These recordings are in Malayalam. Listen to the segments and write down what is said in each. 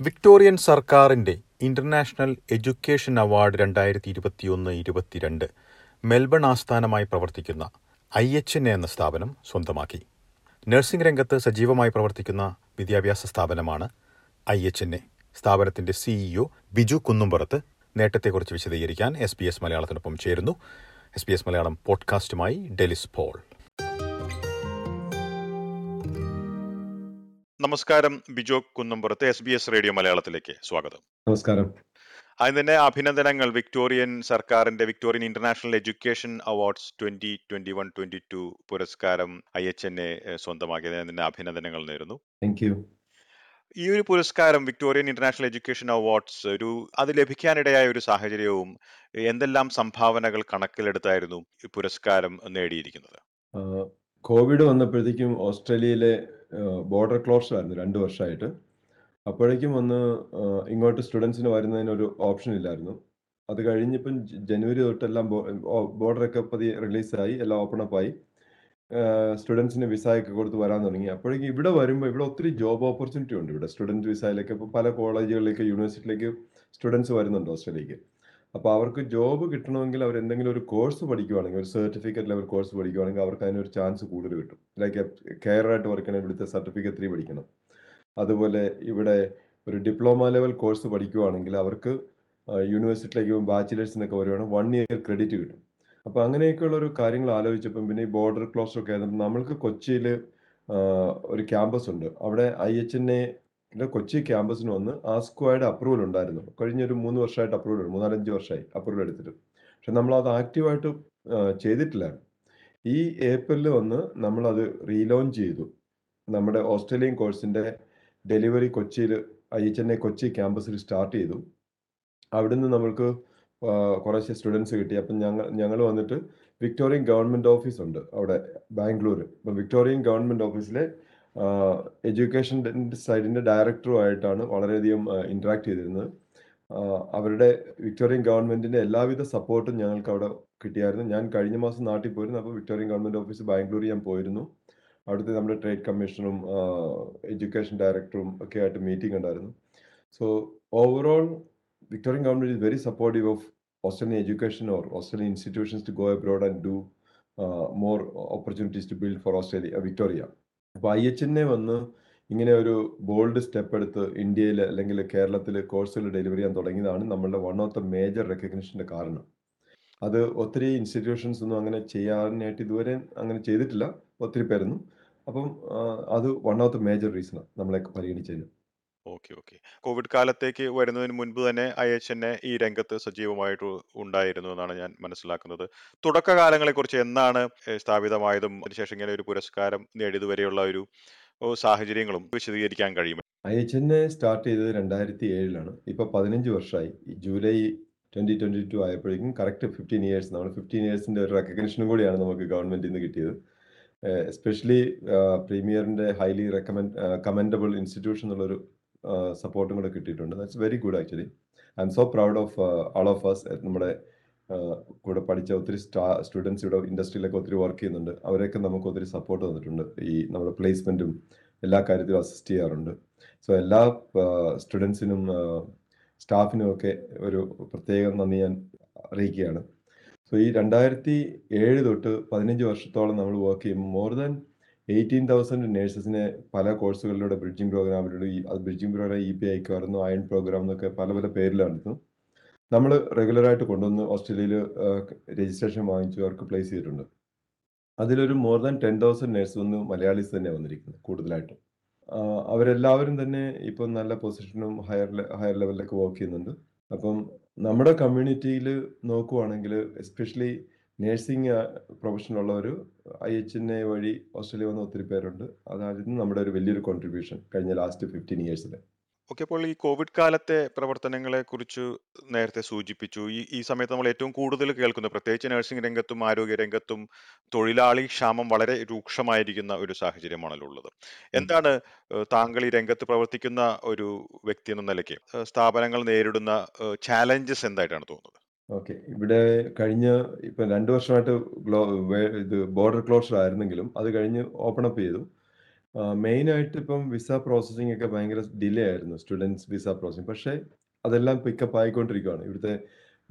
വിക്ടോറിയൻ സർക്കാരിന്റെ ഇന്റർനാഷണൽ എഡ്യൂക്കേഷൻ അവാർഡ് രണ്ടായിരത്തി ഇരുപത്തിയൊന്ന് ഇരുപത്തിരണ്ട് മെൽബൺ ആസ്ഥാനമായി പ്രവർത്തിക്കുന്ന ഐ എച്ച് എൻ എന്ന സ്ഥാപനം സ്വന്തമാക്കി. നഴ്സിംഗ് രംഗത്ത് സജീവമായി പ്രവർത്തിക്കുന്ന വിദ്യാഭ്യാസ സ്ഥാപനമാണ് ഐ എച്ച് എൻ എ. സ്ഥാപനത്തിന്റെ സിഇഒ ബിജു കുന്നുംപുറത്ത് നേട്ടത്തെക്കുറിച്ച് വിശദീകരിക്കാൻ എസ് ബി എസ് മലയാളത്തിനൊപ്പം ചേരുന്നു. എസ് ബി എസ് മലയാളം പോഡ്കാസ്റ്റുമായി ഡെലിസ് പോൾ. നമസ്കാരം Bijo Kunnampurath S B S radio മലയാളത്തിലേക്ക് സ്വാഗതം. നമസ്കാരം. അതിന് തന്നെ അഭിനന്ദനങ്ങൾ വിക്ടോറിയൻ സർക്കാരിന്റെ Victorian international education awards twenty twenty one twenty two പുരസ്കാരം ഐ എച്ച് എൻ എ സ്വന്തമാക്കിയതിന് തന്നെ അഭിനന്ദനങ്ങൾ നേരുന്നു. താങ്ക് യു ഈ ഒരു പുരസ്കാരം വിക്ടോറിയൻ ഇന്റർനാഷണൽ എഡ്യൂക്കേഷൻ അവാർഡ്സ് ഒരു അത് ലഭിക്കാനിടയായ ഒരു സാഹചര്യവും എന്തെല്ലാം സംഭാവനകൾ കണക്കിലെടുത്തായിരുന്നു ഈ പുരസ്കാരം നേടിയിരിക്കുന്നത്? കോവിഡ് വന്നപ്പോഴത്തേക്കും ഓസ്ട്രേലിയയിലെ ബോർഡർ ക്ലോസ് ആയിരുന്നു രണ്ട് വർഷമായിട്ട് അപ്പോഴേക്കും ഒന്ന് ഇങ്ങോട്ട് സ്റ്റുഡൻസിന് വരുന്നതിന് ഒരു ഓപ്ഷൻ ഇല്ലായിരുന്നു. അത് കഴിഞ്ഞിപ്പം ജനുവരി തൊട്ടെല്ലാം ബോർഡറൊക്കെ പതിയെ റിലീസായി എല്ലാം ഓപ്പൺ അപ്പ് ആയി. സ്റ്റുഡൻസിന് വിസയൊക്കെ കൊടുത്ത് വരാൻ തുടങ്ങി. അപ്പോഴേക്കും ഇവിടെ വരുമ്പോൾ ഇവിടെ ഒത്തിരി ജോബ് ഓപ്പർച്യൂണിറ്റി ഉണ്ട് ഇവിടെ. സ്റ്റുഡന്റ് വിസയിലേക്ക് ഇപ്പോൾ പല കോളേജുകളിലേക്ക് യൂണിവേഴ്സിറ്റിയിലേക്ക് സ്റ്റുഡൻസ് വരുന്നുണ്ട് ഓസ്ട്രേലിയക്ക്. അപ്പോൾ അവർക്ക് ജോബ് കിട്ടണമെങ്കിൽ അവർ എന്തെങ്കിലും ഒരു കോഴ്സ് പഠിക്കുവാണെങ്കിൽ ഒരു സർട്ടിഫിക്കറ്റ് ലെവൽ കോഴ്സ് പഠിക്കുവാണെങ്കിൽ അവർക്ക് അതിനൊരു ചാൻസ് കൂടുതൽ കിട്ടും. ലൈക്ക് കെയർ ആയിട്ട് വർക്ക് ചെയ്യണം ഇവിടുത്തെ സർട്ടിഫിക്കറ്റ് ത്രീ പഠിക്കണം. അതുപോലെ ഇവിടെ ഒരു ഡിപ്ലോമ ലെവൽ കോഴ്സ് പഠിക്കുവാണെങ്കിൽ അവർക്ക് യൂണിവേഴ്സിറ്റിയിലേക്ക് ബാച്ചിലേഴ്സിനൊക്കെ വരുവാണെങ്കിൽ വൺ ഇയർ ക്രെഡിറ്റ് കിട്ടും. അപ്പോൾ അങ്ങനെയൊക്കെയുള്ള ഒരു കാര്യങ്ങൾ ആലോചിച്ചപ്പം പിന്നെ ഈ ബോർഡർ ക്ലോസ് ഒക്കെ ആയിരുന്നു നമ്മൾക്ക് കൊച്ചിയിൽ ഒരു ക്യാമ്പസ് ഉണ്ട്. അവിടെ I H N A Kochi ക്യാമ്പസിന് വന്ന് ആ ആസ്ക്വയുടെ അപ്രൂവൽ ഉണ്ടായിരുന്നു. കഴിഞ്ഞൊരു മൂന്ന് വർഷമായിട്ട് അപ്രൂവൽ മൂന്നാലഞ്ച് വർഷമായി അപ്രൂവൽ എടുത്തിട്ട്. പക്ഷെ നമ്മൾ അത് ആക്റ്റീവായിട്ട് ചെയ്തിട്ടില്ല ഈ ഏപ്രിലിൽ വന്ന് നമ്മളത് റീലോഞ്ച് ചെയ്തു. നമ്മുടെ ഓസ്ട്രേലിയൻ കോഴ്സിന്റെ ഡെലിവറി കൊച്ചിയിൽ I H N A Kochi ക്യാമ്പസിൽ സ്റ്റാർട്ട് ചെയ്തു. അവിടുന്ന് നമ്മൾക്ക് കുറേശ്ശെ സ്റ്റുഡൻസ് കിട്ടി. അപ്പം ഞങ്ങൾ ഞങ്ങൾ വന്നിട്ട് വിക്ടോറിയൻ ഗവൺമെന്റ് ഓഫീസ് ഉണ്ട് അവിടെ ബാംഗ്ലൂർ അപ്പം വിക്ടോറിയൻ ഗവൺമെന്റ് ഓഫീസിലെ എഡ്യൂക്കേഷൻ സൈഡിന്റെ ഡയറക്ടറുമായിട്ടാണ് വളരെയധികം ഇൻട്രാക്ട് ചെയ്തിരുന്നത്. അവരുടെ വിക്ടോറിയൻ ഗവൺമെന്റിന്റെ എല്ലാവിധ സപ്പോർട്ടും ഞങ്ങൾക്ക് അവിടെ കിട്ടിയായിരുന്നു. ഞാൻ കഴിഞ്ഞ മാസം നാട്ടിൽ പോയിരുന്നു. അപ്പോൾ വിക്ടോറിയൻ ഗവൺമെന്റ് ഓഫീസ് ബാംഗ്ലൂർ ഞാൻ പോയിരുന്നു. അവിടുത്തെ നമ്മുടെ ട്രേഡ് കമ്മീഷണറും എഡ്യൂക്കേഷൻ ഡയറക്ടറും ഒക്കെ ആയിട്ട് മീറ്റിംഗ് ഉണ്ടായിരുന്നു. So overall Victorian government is very supportive of Australian education or Australian institutions to go abroad and do more opportunities to build for Australia Australia, അപ്പോൾ ഐ എച്ച് എന്നെ വന്ന് ഇങ്ങനെ ഒരു ബോൾഡ് സ്റ്റെപ്പ് എടുത്ത് ഇന്ത്യയിൽ അല്ലെങ്കിൽ കേരളത്തിൽ കോഴ്സുകൾ ഡെലിവറി ചെയ്യാൻ തുടങ്ങിയതാണ് നമ്മളുടെ വൺ ഓഫ് ദ മേജർ റെക്കഗ്നിഷന്റെ കാരണം. അത് ഒത്തിരി ഇൻസ്റ്റിറ്റ്യൂഷൻസ് ഒന്നും അങ്ങനെ ചെയ്യാനായിട്ട് ഇതുവരെ അങ്ങനെ ചെയ്തിട്ടില്ല. ഒത്തിരി പേരൊന്നും. അപ്പം അത് വൺ ഓഫ് ദ മേജർ റീസണാണ് നമ്മളെ പരിഗണിച്ചതിന്. Okay okay. കോവിഡ് കാലത്തേക്ക് വരുന്നതിന് മുൻപ് തന്നെ ഐ എച്ച് എന്നെ ഈ രംഗത്ത് സജീവമായിട്ട് ഉണ്ടായിരുന്നു എന്നാണ് ഞാൻ മനസ്സിലാക്കുന്നത്. തുടക്കകാലങ്ങളെ കുറിച്ച് എന്നാണ് സ്ഥാപിതമായതും അതിനുശേഷം ഇങ്ങനെ ഒരു പുരസ്കാരം നേടിയതുവരെയുള്ള ഒരു സാഹചര്യങ്ങളും വിശദീകരിക്കാൻ കഴിയും ഐ എച്ച് എന്നെ സ്റ്റാർട്ട് ചെയ്തത് രണ്ടായിരത്തി ഏഴിലാണ് ഇപ്പൊ പതിനഞ്ച് വർഷമായി ജൂലൈ ട്വന്റി ട്വന്റി ടു ആയപ്പോഴേക്കും കറക്റ്റ് ഫിഫ്റ്റീൻ ഇയേഴ്സ്. നമ്മൾ ഫിഫ്റ്റീൻ ഇയേഴ്സിന്റെ ഒരു റെക്കഗ്നിഷനും കൂടിയാണ് നമുക്ക് ഗവൺമെന്റിൽ നിന്ന് കിട്ടിയത്. എസ്പെഷ്യലി പ്രീമിയറിന്റെ ഹൈലി റെക്കമെൻഡ് കമൻഡബിൾ ഇൻസ്റ്റിറ്റ്യൂഷൻ എന്നുള്ളൊരു സപ്പോർട്ടും കൂടെ കിട്ടിയിട്ടുണ്ട്. That's very good actually I'm so proud of all of us നമ്മുടെ കൂടെ പഠിച്ച ഒത്തിരി സ്റ്റാ സ്റ്റുഡൻസ് ഇവിടെ ഇൻഡസ്ട്രിയിലൊക്കെ ഒത്തിരി വർക്ക് ചെയ്യുന്നുണ്ട്. അവരൊക്കെ നമുക്ക് ഒത്തിരി സപ്പോർട്ട് തന്നിട്ടുണ്ട്. ഈ നമ്മുടെ പ്ലേസ്മെന്റും എല്ലാ കാര്യത്തിലും അസിസ്റ്റ് ചെയ്യാറുണ്ട്. സോ എല്ലാ സ്റ്റുഡൻസിനും സ്റ്റാഫിനും ഒക്കെ ഒരു പ്രത്യേകം നന്ദി ഞാൻ അറിയിക്കുകയാണ്. സോ ഈ രണ്ടായിരത്തി ഏഴ് തൊട്ട് പതിനഞ്ച് വർഷത്തോളം നമ്മൾ വർക്ക് ചെയ്യുമ്പോൾ മോർ ദാൻ എയ്റ്റീൻ തൗസൻഡ് നേഴ്സസിനെ പല കോഴ്സുകളിലൂടെ ബ്രിഡ്ജിംഗ് പ്രോഗ്രാമിലൂടെ ഈ ബ്രിഡ്ജിംഗ് പ്രോഗ്രാം ഇ പി ഐക്കായിരുന്നു അയൺ പ്രോഗ്രാം എന്നൊക്കെ പല പല പേരിലായിരുന്നു നമ്മൾ റെഗുലറായിട്ട് കൊണ്ടുവന്ന് ഓസ്ട്രേലിയയിൽ രജിസ്ട്രേഷൻ വാങ്ങിച്ചു അവർക്ക് പ്ലേസ് ചെയ്തിട്ടുണ്ട്. അതിലൊരു more than ten thousand nurse വന്ന് മലയാളീസ് തന്നെ വന്നിരിക്കുന്നത് കൂടുതലായിട്ടും. അവരെല്ലാവരും തന്നെ ഇപ്പം നല്ല പൊസിഷനും ഹയർ ഹയർ ലെവലിലൊക്കെ വർക്ക് ചെയ്യുന്നുണ്ട്. അപ്പം നമ്മുടെ കമ്മ്യൂണിറ്റിയിൽ നോക്കുവാണെങ്കിൽ എസ്പെഷ്യലി നേഴ്സിംഗ് പ്രൊഫഷനുള്ളവർ ഐ എച്ച് എൻ എ വഴി ഓസ്ട്രേലിയ വന്ന ഒത്തിരി പേരുണ്ട്. അതായിരുന്നു നമ്മുടെ ഒരു വലിയൊരു കോൺട്രിബ്യൂഷൻ കഴിഞ്ഞ ലാസ്റ്റ് ഫിഫ്റ്റീൻ ഇയേഴ്സിൽ ഓക്കെ അപ്പോൾ ഈ കോവിഡ് കാലത്തെ പ്രവർത്തനങ്ങളെ കുറിച്ച് നേരത്തെ സൂചിപ്പിച്ചു. ഈ ഈ സമയത്ത് നമ്മൾ ഏറ്റവും കൂടുതൽ കേൾക്കുന്നു പ്രത്യേകിച്ച് നഴ്സിംഗ് രംഗത്തും ആരോഗ്യ രംഗത്തും തൊഴിലാളി ക്ഷാമം വളരെ രൂക്ഷമായിരിക്കുന്ന ഒരു സാഹചര്യമാണല്ലോ ഉള്ളത്. എന്താണ് താങ്കൾ ഈ രംഗത്ത് പ്രവർത്തിക്കുന്ന ഒരു വ്യക്തി എന്ന നിലയ്ക്ക് സ്ഥാപനങ്ങൾ നേരിടുന്ന ചാലഞ്ചസ് എന്തായിട്ടാണ് തോന്നുന്നത്? ഓക്കെ ഇവിടെ കഴിഞ്ഞ ഇപ്പം രണ്ട് വർഷമായിട്ട് ഗ്ലോ ഇത് ബോർഡർ ക്ലോഷർ ആയിരുന്നെങ്കിലും അത് കഴിഞ്ഞ് ഓപ്പൺ അപ്പ് ചെയ്തു മെയിനായിട്ട് ഇപ്പം വിസ പ്രോസസ്സിംഗ് ഒക്കെ ഭയങ്കര ഡിലേ ആയിരുന്നു. Students visa processing. പക്ഷേ അതെല്ലാം പിക്കപ്പ് ആയിക്കൊണ്ടിരിക്കുകയാണ്. ഇവിടുത്തെ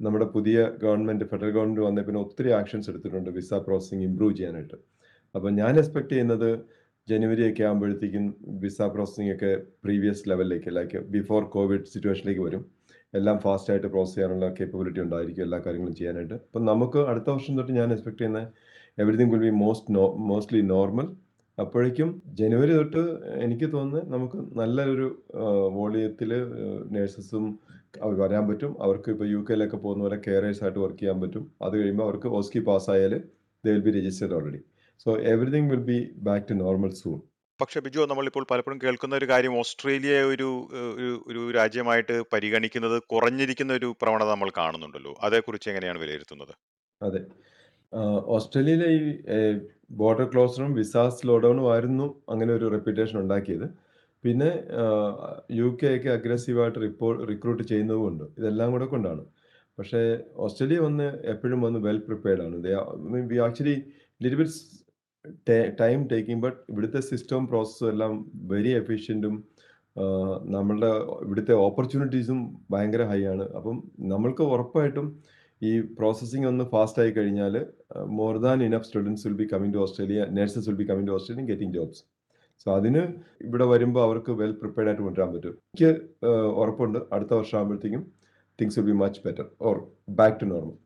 നമ്മുടെ പുതിയ ഗവൺമെന്റ് ഫെഡറൽ ഗവൺമെന്റ് വന്നേ പിന്നെ ഒത്തിരി ആക്ഷൻസ് എടുത്തിട്ടുണ്ട് വിസ പ്രോസസ്സിംഗ് ഇമ്പ്രൂവ് ചെയ്യാനായിട്ട്. അപ്പം ഞാൻ എക്സ്പെക്ട് ചെയ്യുന്നത് ജനുവരി ഒക്കെ ആകുമ്പോഴത്തേക്കും വിസ പ്രോസസ്സിംഗ് ഒക്കെ പ്രീവിയസ് ലെവലിലേക്ക് ലൈക്ക് ബിഫോർ കോവിഡ് സിറ്റുവേഷനിലേക്ക് വരും. എല്ലാം ഫാസ്റ്റായിട്ട് പ്രോസസ് ചെയ്യാനുള്ള കേപ്പബിലിറ്റി ഉണ്ടായിരിക്കും എല്ലാ കാര്യങ്ങളും ചെയ്യാനായിട്ട്. അപ്പം നമുക്ക് അടുത്ത വർഷം തൊട്ട് ഞാൻ എക്സ്പെക്ട് ചെയ്യുന്ന everything will be most no mostly normal. അപ്പോഴേക്കും ജനുവരി തൊട്ട് എനിക്ക് തോന്നുന്നത് നമുക്ക് നല്ലൊരു വോളിയത്തിൽ നേഴ്സസും അവർ വരാൻ പറ്റും. അവർക്ക് ഇപ്പോൾ യു കെയിലൊക്കെ പോകുന്ന പോലെ കെയറേഴ്സ് ആയിട്ട് വർക്ക് ചെയ്യാൻ പറ്റും. അത് കഴിയുമ്പോൾ അവർക്ക് ഓസ്കി പാസ് ആയാൽ they will be registered already. So everything will be back to normal soon. പക്ഷേ ബിജു നമ്മളിപ്പോൾ പലപ്പോഴും കേൾക്കുന്ന ഒരു കാര്യം ഓസ്ട്രേലിയയെ ഒരു ഒരു രാജ്യമായിട്ട് പരിഗണിക്കുന്നത് കുറഞ്ഞിരിക്കുന്ന ഒരു പ്രവണത നമ്മൾ കാണുന്നുണ്ടല്ലോ. അതേക്കുറിച്ച് എങ്ങനെയാണ് വിലയിരുത്തുന്നത്? അതെ. ഓസ്ട്രേലിയയിലെ ഈ ബോർഡർ ക്ലോസറും വിസാസ് സ്ലോ ഡൗണും ആയിരുന്നു അങ്ങനെ ഒരു റെപ്യൂട്ടേഷൻ ഉണ്ടാക്കിയത്. പിന്നെ യു കെ ഒക്കെ അഗ്രസീവായിട്ട് റിപ്പോ റിക്രൂട്ട് ചെയ്യുന്നതുമുണ്ട്. ഇതെല്ലാം കൂടെ കൊണ്ടാണ്. പക്ഷേ ഓസ്ട്രേലിയ വന്ന് എപ്പോഴും വന്ന് വെൽ പ്രിപ്പയർഡ് ആണ്. ദേ ആക്ച്വലി ലിറ്റിൽ ബിറ്റ് ടേ ടേക്കിംഗ് ബട്ട് ഇവിടുത്തെ സിസ്റ്റവും പ്രോസസ്സും എല്ലാം വെരി എഫിഷ്യന്റും നമ്മളുടെ ഇവിടുത്തെ ഓപ്പർച്യൂണിറ്റീസും ഭയങ്കര ഹൈ ആണ്. അപ്പം നമ്മൾക്ക് ഉറപ്പായിട്ടും ഈ പ്രോസസ്സിംഗ് ഒന്ന് ഫാസ്റ്റ് ആയി കഴിഞ്ഞാൽ more than enough students will be coming to Australia nurses will be coming to Australia getting jobs. So അതിന് ഇവിടെ വരുമ്പോൾ അവർക്ക് വെൽ പ്രിപ്പയർഡ് ആയിട്ട് കൊണ്ടുവരാൻ പറ്റും. എനിക്ക് ഉറപ്പുണ്ട് അടുത്ത വർഷം ആകുമ്പോഴത്തേക്കും things will be much better or back to normal.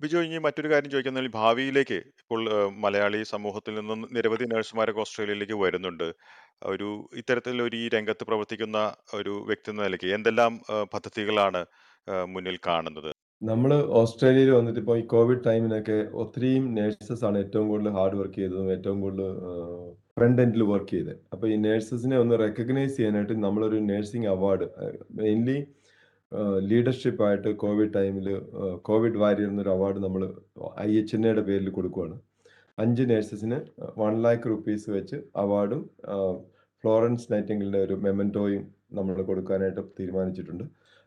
Biju ഇനി മറ്റൊരു കാര്യം ചോദിക്കുന്നതിൽ ഭാവിയിലേക്ക് ഇപ്പോൾ മലയാളി സമൂഹത്തിൽ നിന്നും നിരവധി നഴ്സുമാരൊക്കെ ഓസ്ട്രേലിയയിലേക്ക് വരുന്നുണ്ട്. ഒരു ഇത്തരത്തിലൊരു ഈ രംഗത്ത് പ്രവർത്തിക്കുന്ന ഒരു വ്യക്തി എന്ന നിലയ്ക്ക് എന്തെല്ലാം പദ്ധതികളാണ് മുന്നിൽ കാണുന്നത്? നമ്മൾ ഓസ്ട്രേലിയയിൽ വന്നിട്ട് ഇപ്പോൾ ഈ കോവിഡ് ടൈമിനൊക്കെ ഒത്തിരിയും നേഴ്സസ് ആണ് ഏറ്റവും കൂടുതൽ ഹാർഡ് വർക്ക് ചെയ്തതും ഏറ്റവും കൂടുതൽ ഫ്രണ്ട് എൻഡിൽ വർക്ക് ചെയ്തത്. അപ്പോൾ ഈ നേഴ്സസിനെ ഒന്ന് റെക്കഗ്നൈസ് ചെയ്യാനായിട്ട് നമ്മളൊരു nursing award mainly ah, leadership ആയിട്ട് കോവിഡ് ടൈമിൽ കോവിഡ് വാരിയർ എന്നൊരു അവാർഡ് നമ്മൾ ഐ എച്ച് എൻ എയുടെ പേരിൽ കൊടുക്കുകയാണ്. 5 നഴ്സസിന് 1,00,000 റുപ്പീസ് വെച്ച് അവാർഡും ഫ്ലോറൻസ് നൈറ്റിംഗേലിന്റെ ഒരു മെമന്റോയും നമ്മൾ കൊടുക്കാനായിട്ട് തീരുമാനിച്ചിട്ടുണ്ട്.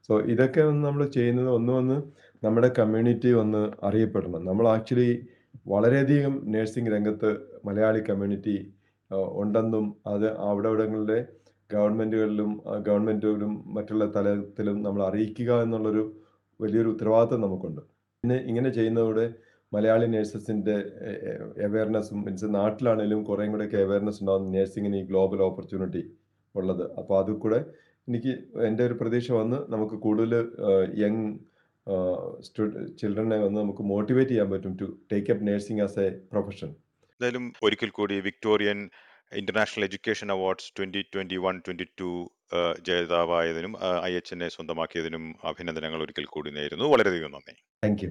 സോ ഇതൊക്കെ ഒന്ന് നമ്മൾ ചെയ്യുന്നത് ഒന്ന് ഒന്ന് നമ്മുടെ കമ്മ്യൂണിറ്റി ഒന്ന് അറിയപ്പെടണം. നമ്മൾ ആക്ച്വലി വളരെയധികം നഴ്സിംഗ് രംഗത്ത് മലയാളി കമ്മ്യൂണിറ്റി ഉണ്ടെന്നും അത് അവിടവിടങ്ങളിലെ ഗവൺമെന്റുകളിലും ആഹ്, ഗവൺമെന്റുകളിലും മറ്റുള്ള തലത്തിലും നമ്മൾ അറിയിക്കുക എന്നുള്ളൊരു വലിയൊരു ഉത്തരവാദിത്വം നമുക്കുണ്ട്. പിന്നെ ഇങ്ങനെ ചെയ്യുന്നതോടെ മലയാളി നേഴ്സസിന്റെ അവയർനെസ്സും മീൻസ് നാട്ടിലാണെങ്കിലും കുറേയും കൂടെയൊക്കെ അവയർനെസ് ഉണ്ടാകുന്ന നേഴ്സിങ്ങിന് ഈ ഗ്ലോബൽ ഓപ്പർച്യൂണിറ്റി ഉള്ളത്. അപ്പോൾ അതിൽ കൂടെ എനിക്ക് എന്റെ ഒരു പ്രതീക്ഷ വന്ന് നമുക്ക് കൂടുതൽ യങ് ചിൽഡ്രനെ വന്ന് നമുക്ക് മോട്ടിവേറ്റ് ചെയ്യാൻ പറ്റും to take up nursing as a profession. എന്തായാലും ഒരിക്കൽ കൂടി Victorian international education awards twenty twenty one twenty two ജേതാവായതിനും I H IHNA സ്വന്തമാക്കിയതിനും അഭിനന്ദനങ്ങൾ ഒരിക്കൽ കൂടി നേരുന്നു. വളരെയധികം നന്ദി. Thank you.